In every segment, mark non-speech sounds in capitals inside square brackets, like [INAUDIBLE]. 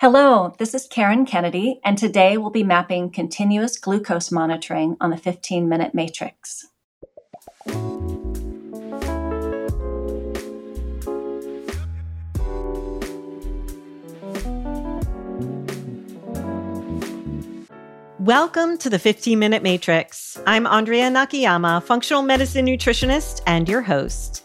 Hello, this is Karen Kennedy, and today we'll be mapping continuous glucose monitoring on the 15 minute matrix. Welcome to the 15 Minute Matrix. I'm Andrea Nakayama, functional medicine nutritionist and your host.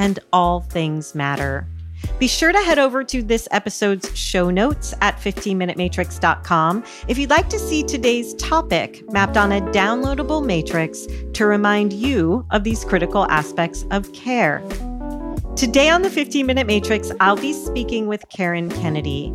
and all things matter. Be sure to head over to this episode's show notes at 15minutematrix.com if you'd like to see today's topic mapped on a downloadable matrix to remind you of these critical aspects of care. Today on the 15 Minute Matrix, I'll be speaking with Karen Kennedy.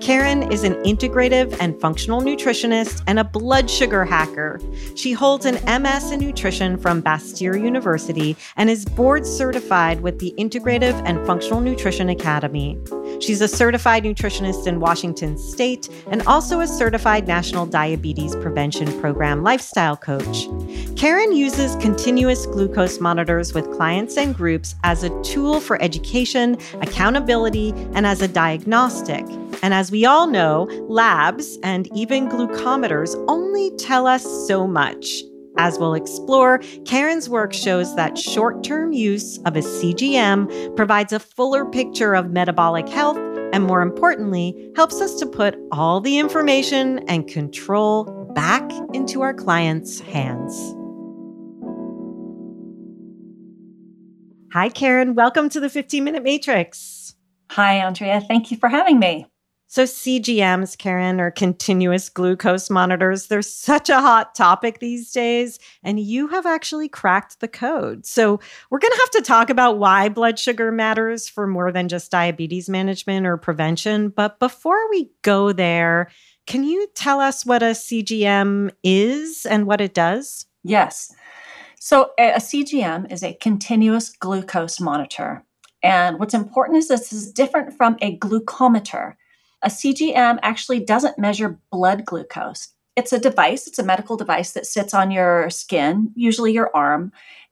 Karen is an integrative and functional nutritionist and a blood sugar hacker. She holds an MS in nutrition from Bastyr University and is board certified with the Integrative and Functional Nutrition Academy. She's a certified nutritionist in Washington State and also a certified National Diabetes Prevention Program lifestyle coach. Karen uses continuous glucose monitors with clients and groups as a tool for education, accountability, and as a diagnostic. And as we all know, labs and even glucometers only tell us so much. As we'll explore, Karen's work shows that short term use of a CGM provides a fuller picture of metabolic health and, more importantly, helps us to put all the information and control back into our clients' hands. Hi, Karen. Welcome to the 15 Minute Matrix. Hi, Andrea. Thank you for having me. So, CGMs, Karen, or continuous glucose monitors, they're such a hot topic these days, and you have actually cracked the code. So, we're going to have to talk about why blood sugar matters for more than just diabetes management or prevention. But before we go there, can you tell us what a CGM is and what it does? Yes. So, a CGM is a continuous glucose monitor. And what's important is this is different from a glucometer. A CGM actually doesn't measure blood glucose. It's a device, it's a medical device that sits on your skin, usually your arm,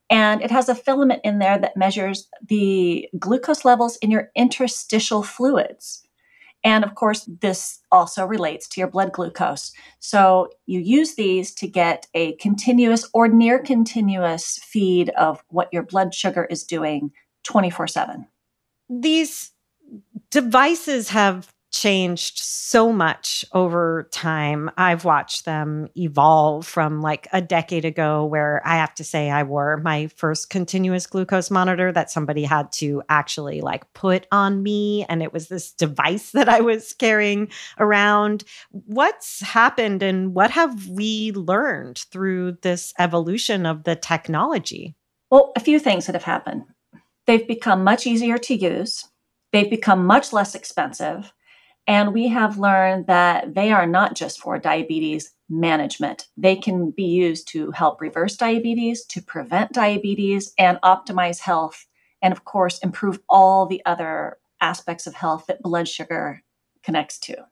and it has a filament in there that measures the glucose levels in your interstitial fluids. And of course, this also relates to your blood glucose. So you use these to get a continuous or near continuous feed of what your blood sugar is doing 24 7. These devices have changed so much over time. I've watched them evolve from like a decade ago, where I have to say I wore my first continuous glucose monitor that somebody had to actually like put on me. And it was this device that I was carrying around. What's happened and what have we learned through this evolution of the technology? Well, a few things that have happened. They've become much easier to use. They've become much less expensive and we have learned that they are not just for diabetes management. They can be used to help reverse diabetes, to prevent diabetes, and optimize health. And of course, improve all the other aspects of health that blood sugar connects to.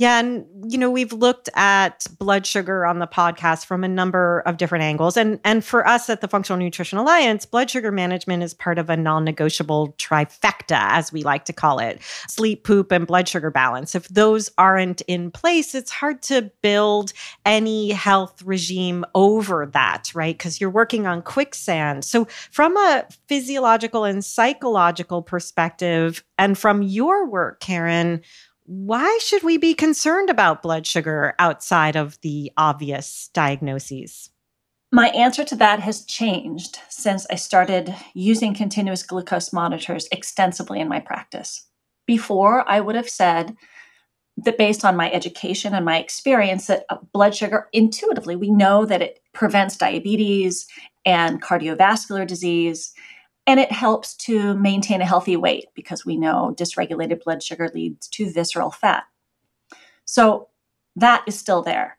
Yeah. And, you know, we've looked at blood sugar on the podcast from a number of different angles. And, and for us at the Functional Nutrition Alliance, blood sugar management is part of a non negotiable trifecta, as we like to call it sleep, poop, and blood sugar balance. If those aren't in place, it's hard to build any health regime over that, right? Because you're working on quicksand. So, from a physiological and psychological perspective, and from your work, Karen, why should we be concerned about blood sugar outside of the obvious diagnoses? My answer to that has changed since I started using continuous glucose monitors extensively in my practice. Before, I would have said that based on my education and my experience, that uh, blood sugar intuitively, we know that it prevents diabetes and cardiovascular disease and it helps to maintain a healthy weight because we know dysregulated blood sugar leads to visceral fat. So that is still there.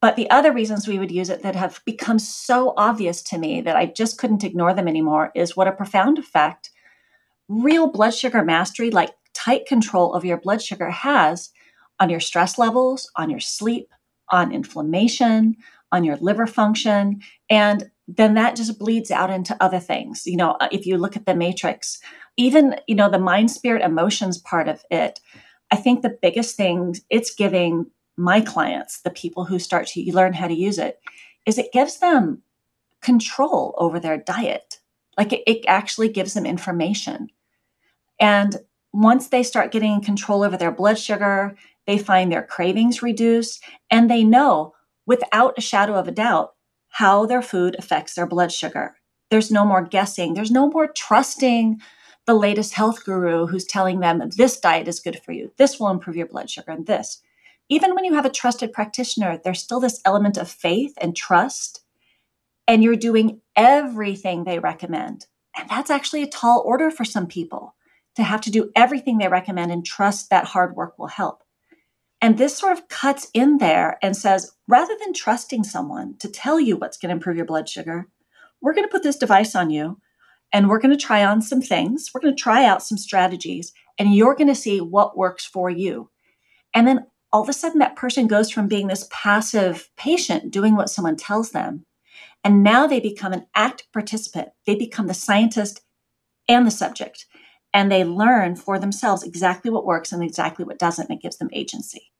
But the other reasons we would use it that have become so obvious to me that I just couldn't ignore them anymore is what a profound effect real blood sugar mastery, like tight control of your blood sugar, has on your stress levels, on your sleep, on inflammation, on your liver function. And then that just bleeds out into other things. You know, if you look at the matrix, even, you know, the mind, spirit, emotions part of it, I think the biggest thing it's giving my clients, the people who start to learn how to use it, is it gives them control over their diet. Like it, it actually gives them information. And once they start getting control over their blood sugar, they find their cravings reduce, and they know without a shadow of a doubt how their food affects their blood sugar. There's no more guessing, there's no more trusting the latest health guru who's telling them this diet is good for you, this will improve your blood sugar, and this even when you have a trusted practitioner, there's still this element of faith and trust, and you're doing everything they recommend. And that's actually a tall order for some people to have to do everything they recommend and trust that hard work will help. And this sort of cuts in there and says rather than trusting someone to tell you what's going to improve your blood sugar, we're going to put this device on you and we're going to try on some things. We're going to try out some strategies and you're going to see what works for you. And then all of a sudden that person goes from being this passive patient doing what someone tells them and now they become an active participant they become the scientist and the subject and they learn for themselves exactly what works and exactly what doesn't and it gives them agency.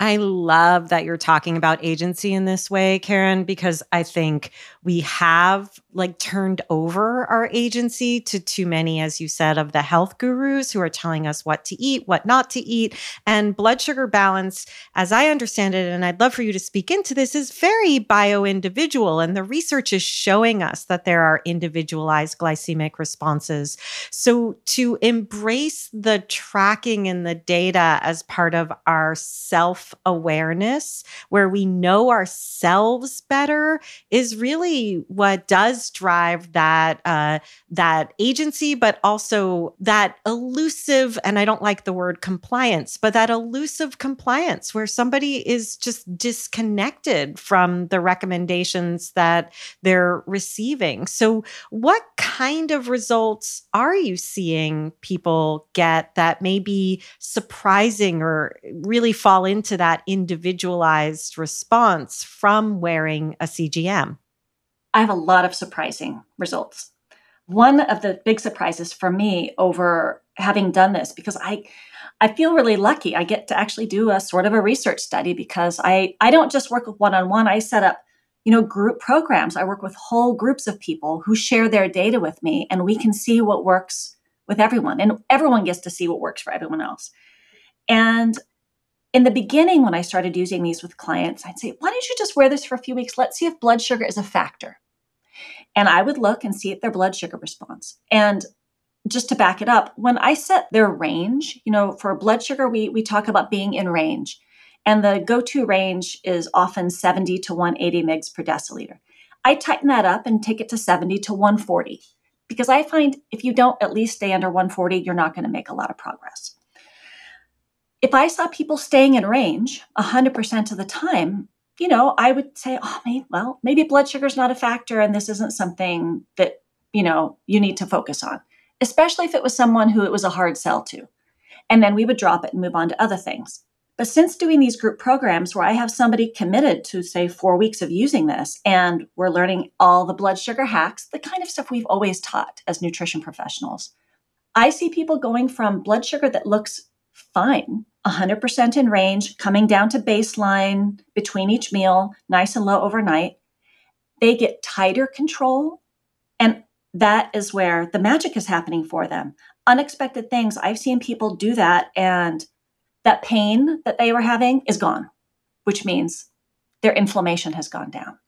I love that you're talking about agency in this way, Karen, because I think we have like turned over our agency to too many, as you said, of the health gurus who are telling us what to eat, what not to eat. And blood sugar balance, as I understand it, and I'd love for you to speak into this, is very bio individual. And the research is showing us that there are individualized glycemic responses. So to embrace the tracking and the data as part of our self awareness, where we know ourselves better, is really what does drive that uh, that agency, but also that elusive. And I don't like the word compliance, but that elusive compliance, where somebody is just disconnected from the recommendations that they're receiving. So, what kind of results are you seeing people get that may be surprising or really fall into that individualized response from wearing a CGM? I have a lot of surprising results. One of the big surprises for me over having done this because I I feel really lucky. I get to actually do a sort of a research study because I I don't just work with one-on-one. I set up, you know, group programs. I work with whole groups of people who share their data with me and we can see what works with everyone and everyone gets to see what works for everyone else. And in the beginning, when I started using these with clients, I'd say, why don't you just wear this for a few weeks? Let's see if blood sugar is a factor. And I would look and see if their blood sugar response. And just to back it up, when I set their range, you know, for blood sugar, we, we talk about being in range. And the go to range is often 70 to 180 mgs per deciliter. I tighten that up and take it to 70 to 140 because I find if you don't at least stay under 140, you're not going to make a lot of progress if I saw people staying in range 100% of the time, you know, I would say, oh, maybe, well, maybe blood sugar is not a factor and this isn't something that, you know, you need to focus on, especially if it was someone who it was a hard sell to. And then we would drop it and move on to other things. But since doing these group programs where I have somebody committed to, say, four weeks of using this, and we're learning all the blood sugar hacks, the kind of stuff we've always taught as nutrition professionals, I see people going from blood sugar that looks fine, 100% in range, coming down to baseline between each meal, nice and low overnight. They get tighter control. And that is where the magic is happening for them. Unexpected things. I've seen people do that, and that pain that they were having is gone, which means their inflammation has gone down.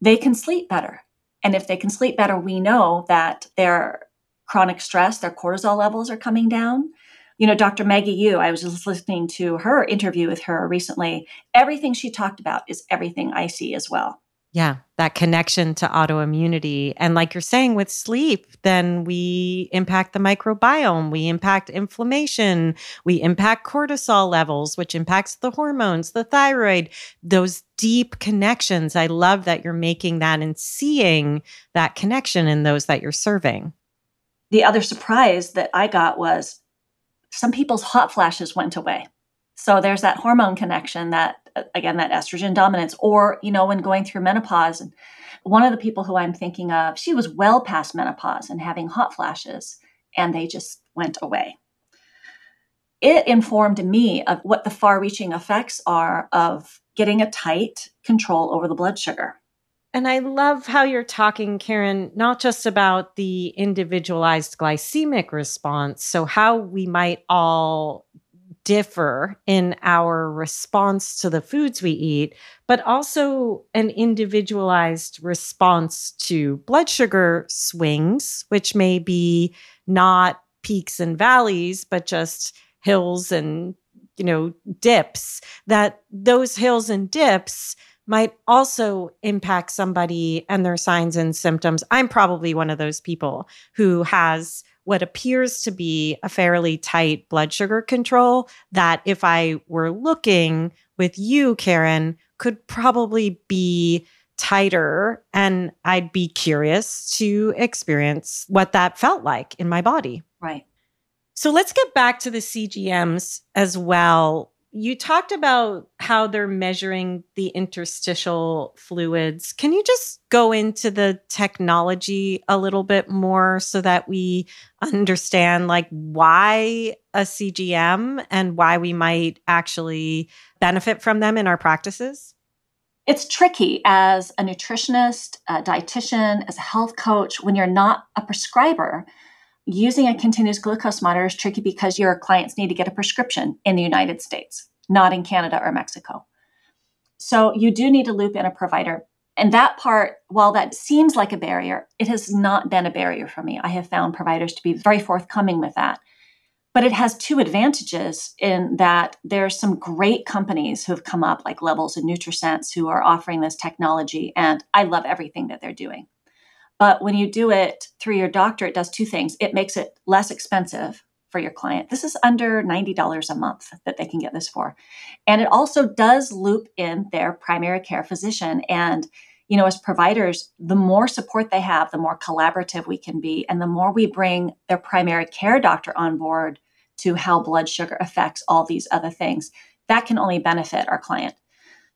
They can sleep better. And if they can sleep better, we know that their chronic stress, their cortisol levels are coming down you know, Dr. Maggie Yu, I was just listening to her interview with her recently. Everything she talked about is everything I see as well. Yeah, that connection to autoimmunity. And like you're saying with sleep, then we impact the microbiome, we impact inflammation, we impact cortisol levels, which impacts the hormones, the thyroid, those deep connections. I love that you're making that and seeing that connection in those that you're serving. The other surprise that I got was some people's hot flashes went away. So there's that hormone connection that again that estrogen dominance or you know when going through menopause and one of the people who i'm thinking of she was well past menopause and having hot flashes and they just went away it informed me of what the far reaching effects are of getting a tight control over the blood sugar and I love how you're talking, Karen, not just about the individualized glycemic response. So, how we might all differ in our response to the foods we eat, but also an individualized response to blood sugar swings, which may be not peaks and valleys, but just hills and you know dips that those hills and dips might also impact somebody and their signs and symptoms. I'm probably one of those people who has what appears to be a fairly tight blood sugar control that if I were looking with you, Karen, could probably be tighter. And I'd be curious to experience what that felt like in my body. Right. So let's get back to the CGMs as well you talked about how they're measuring the interstitial fluids. Can you just go into the technology a little bit more so that we understand like why a CGM and why we might actually benefit from them in our practices? It's tricky as a nutritionist, a dietitian, as a health coach when you're not a prescriber using a continuous glucose monitor is tricky because your clients need to get a prescription in the United States, not in Canada or Mexico. So you do need to loop in a provider. And that part, while that seems like a barrier, it has not been a barrier for me. I have found providers to be very forthcoming with that. But it has two advantages in that there's some great companies who have come up, like Levels and NutriSense, who are offering this technology. And I love everything that they're doing. But when you do it through your doctor, it does two things. It makes it less expensive for your client. This is under $90 a month that they can get this for. And it also does loop in their primary care physician. And, you know, as providers, the more support they have, the more collaborative we can be. And the more we bring their primary care doctor on board to how blood sugar affects all these other things, that can only benefit our client.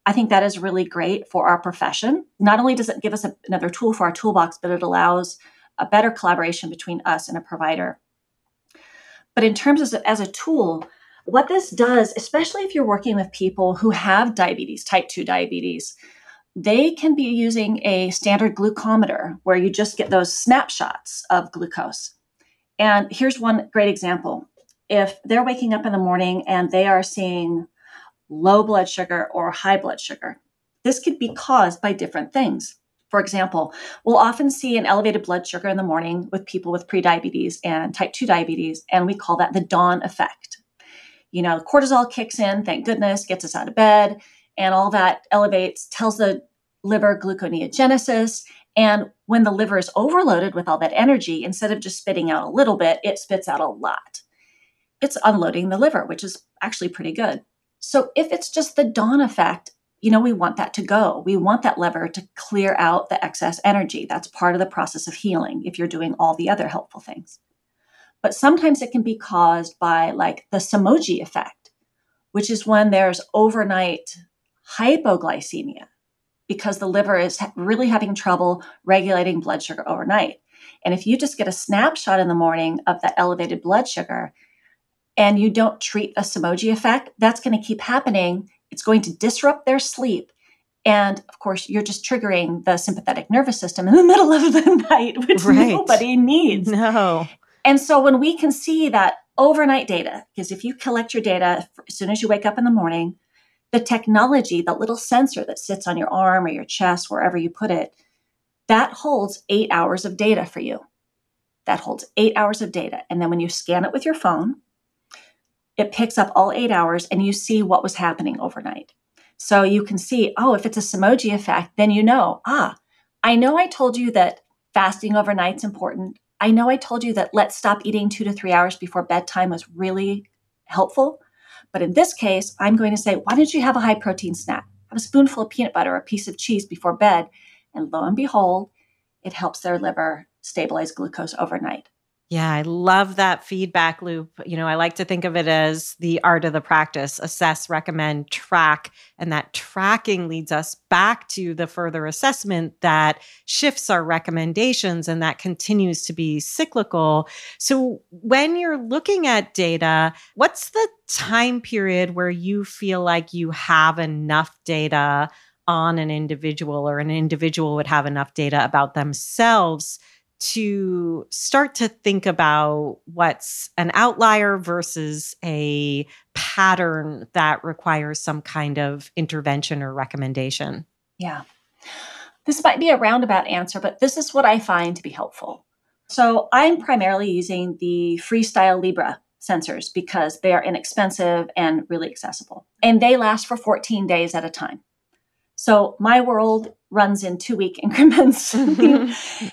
I think that is really great for our profession. Not only does it give us a, another tool for our toolbox, but it allows a better collaboration between us and a provider. But in terms of as a tool, what this does, especially if you're working with people who have diabetes, type 2 diabetes, they can be using a standard glucometer where you just get those snapshots of glucose. And here's one great example. If they're waking up in the morning and they are seeing low blood sugar or high blood sugar. This could be caused by different things. For example, we'll often see an elevated blood sugar in the morning with people with prediabetes and type 2 diabetes, and we call that the dawn effect. You know, cortisol kicks in, thank goodness, gets us out of bed, and all that elevates, tells the liver gluconeogenesis. And when the liver is overloaded with all that energy, instead of just spitting out a little bit, it spits out a lot. It's unloading the liver, which is actually pretty good. So if it's just the dawn effect, you know, we want that to go. We want that liver to clear out the excess energy. That's part of the process of healing if you're doing all the other helpful things. But sometimes it can be caused by like the Somogyi effect, which is when there's overnight hypoglycemia because the liver is really having trouble regulating blood sugar overnight. And if you just get a snapshot in the morning of that elevated blood sugar, and you don't treat a Somogyi effect, that's going to keep happening. It's going to disrupt their sleep. And of course, you're just triggering the sympathetic nervous system in the [LAUGHS] middle of the night, which right. nobody needs. No. And so when we can see that overnight data, because if you collect your data as soon as you wake up in the morning, the technology, the little sensor that sits on your arm or your chest, wherever you put it, that holds eight hours of data for you. That holds eight hours of data. And then when you scan it with your phone, it picks up all eight hours and you see what was happening overnight. So you can see, oh, if it's a Somogyi effect, then you know, ah, I know I told you that fasting overnight is important. I know I told you that let's stop eating two to three hours before bedtime was really helpful. But in this case, I'm going to say, why don't you have a high protein snack? Have a spoonful of peanut butter or a piece of cheese before bed. And lo and behold, it helps their liver stabilize glucose overnight. Yeah, I love that feedback loop. You know, I like to think of it as the art of the practice assess, recommend, track. And that tracking leads us back to the further assessment that shifts our recommendations and that continues to be cyclical. So, when you're looking at data, what's the time period where you feel like you have enough data on an individual or an individual would have enough data about themselves? To start to think about what's an outlier versus a pattern that requires some kind of intervention or recommendation? Yeah. This might be a roundabout answer, but this is what I find to be helpful. So I'm primarily using the Freestyle Libre sensors because they are inexpensive and really accessible. And they last for 14 days at a time. So my world runs in two week [LAUGHS] increments.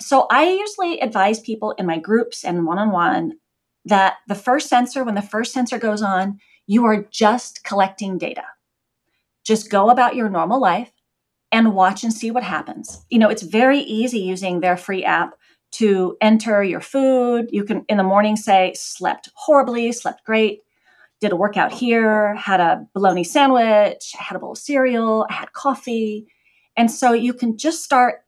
[LAUGHS] so I usually advise people in my groups and one on one that the first sensor, when the first sensor goes on, you are just collecting data. Just go about your normal life and watch and see what happens. You know, it's very easy using their free app to enter your food. You can in the morning say, slept horribly, slept great did a workout here, had a bologna sandwich, had a bowl of cereal, I had coffee. And so you can just start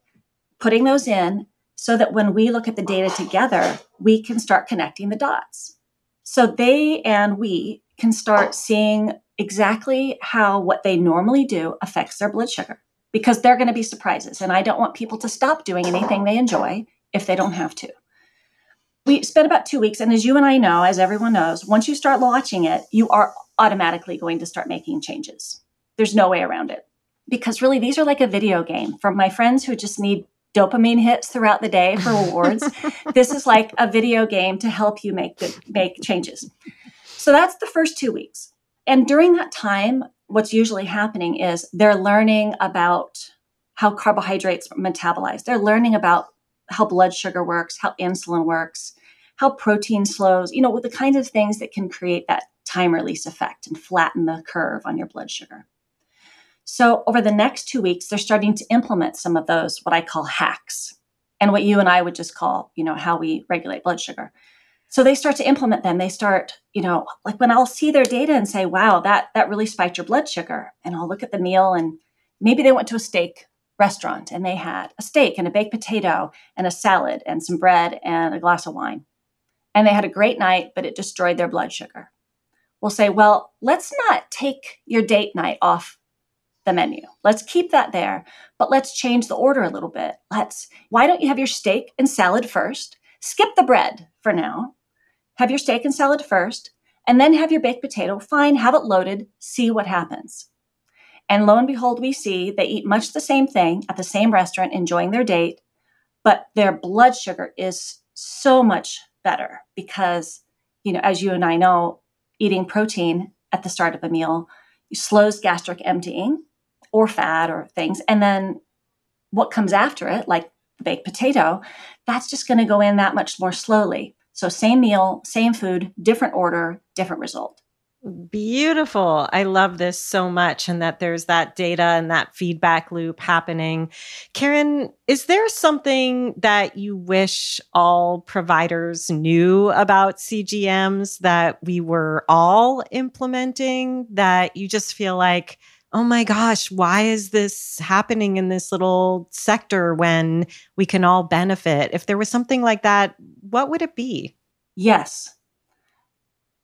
putting those in so that when we look at the data together, we can start connecting the dots. So they and we can start seeing exactly how what they normally do affects their blood sugar because they're going to be surprises. And I don't want people to stop doing anything they enjoy if they don't have to we spent about two weeks. And as you and I know, as everyone knows, once you start watching it, you are automatically going to start making changes. There's no way around it. Because really, these are like a video game. For my friends who just need dopamine hits throughout the day for rewards, [LAUGHS] this is like a video game to help you make good, make changes. So that's the first two weeks. And during that time, what's usually happening is they're learning about how carbohydrates metabolize. They're learning about how blood sugar works, how insulin works, how protein slows, you know, with the kinds of things that can create that time release effect and flatten the curve on your blood sugar. So, over the next two weeks, they're starting to implement some of those, what I call hacks, and what you and I would just call, you know, how we regulate blood sugar. So they start to implement them. They start, you know, like when I'll see their data and say, wow, that that really spiked your blood sugar. And I'll look at the meal and maybe they went to a steak restaurant and they had a steak and a baked potato and a salad and some bread and a glass of wine. And they had a great night, but it destroyed their blood sugar. We'll say, well, let's not take your date night off the menu. Let's keep that there, but let's change the order a little bit. Let's, why don't you have your steak and salad first? Skip the bread for now. Have your steak and salad first, and then have your baked potato. Fine, have it loaded, see what happens. And lo and behold, we see they eat much the same thing at the same restaurant, enjoying their date, but their blood sugar is so much better because, you know, as you and I know, eating protein at the start of a meal slows gastric emptying or fat or things. And then what comes after it, like baked potato, that's just going to go in that much more slowly. So, same meal, same food, different order, different result. Beautiful. I love this so much, and that there's that data and that feedback loop happening. Karen, is there something that you wish all providers knew about CGMs that we were all implementing that you just feel like, oh my gosh, why is this happening in this little sector when we can all benefit? If there was something like that, what would it be? Yes.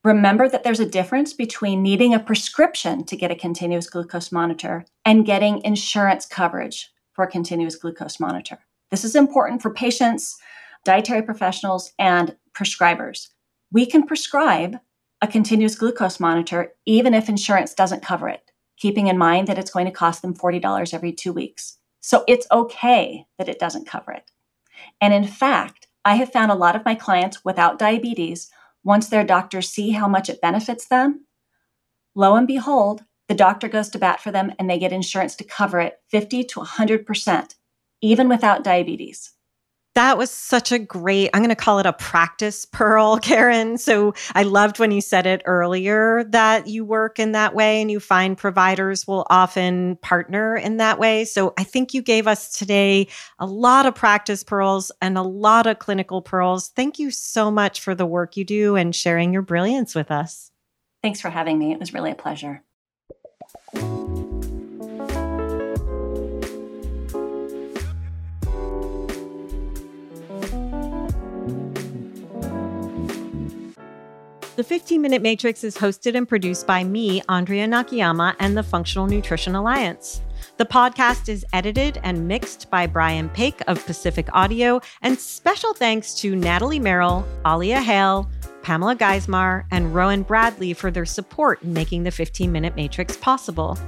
Remember that there's a difference between needing a prescription to get a continuous glucose monitor and getting insurance coverage for a continuous glucose monitor. This is important for patients, dietary professionals, and prescribers. We can prescribe a continuous glucose monitor even if insurance doesn't cover it, keeping in mind that it's going to cost them $40 every two weeks. So it's okay that it doesn't cover it. And in fact, I have found a lot of my clients without diabetes once their doctors see how much it benefits them, lo and behold, The doctor goes to bat for them and they get insurance to cover it 50 to 100%, even without diabetes. That was such a great, I'm going to call it a practice pearl, [LAUGHS] Karen. So I loved when you said it earlier that you work in that way and you find providers will often partner in that way. So I think you gave us today a lot of practice pearls and a lot of clinical pearls. Thank you so much for the work you do and sharing your brilliance with us. Thanks for having me. It was really a pleasure. The 15 Minute Matrix is hosted and produced by me, Andrea Nakayama, and the Functional Nutrition Alliance. The podcast is edited and mixed by Brian Paik of Pacific Audio, and special thanks to Natalie Merrill, Alia Hale, Pamela Geismar, and Rowan Bradley for their support in making the 15 Minute Matrix possible.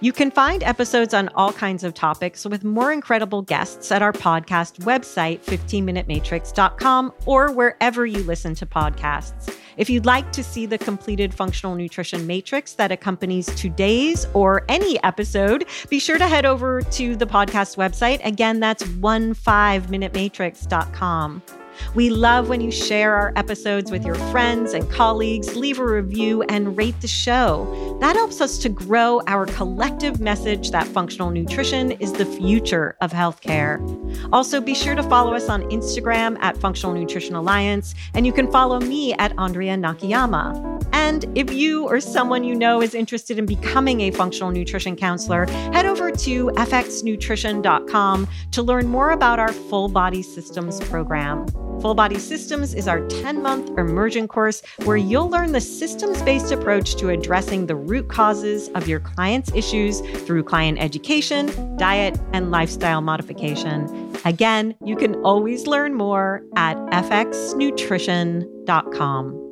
You can find episodes on all kinds of topics with more incredible guests at our podcast website, 15minutematrix.com, or wherever you listen to podcasts. If you'd like to see the completed functional nutrition matrix that accompanies today's or any episode, be sure to head over to the podcast website. Again, that's 15minutematrix.com. We love when you share our episodes with your friends and colleagues, leave a review, and rate the show. That helps us to grow our collective message that functional nutrition is the future of healthcare. Also, be sure to follow us on Instagram at Functional Nutrition Alliance, and you can follow me at Andrea Nakayama. And if you or someone you know is interested in becoming a functional nutrition counselor, head over to fxnutrition.com to learn more about our full body systems program. Full Body Systems is our 10 month immersion course where you'll learn the systems based approach to addressing the root causes of your client's issues through client education, diet, and lifestyle modification. Again, you can always learn more at fxnutrition.com.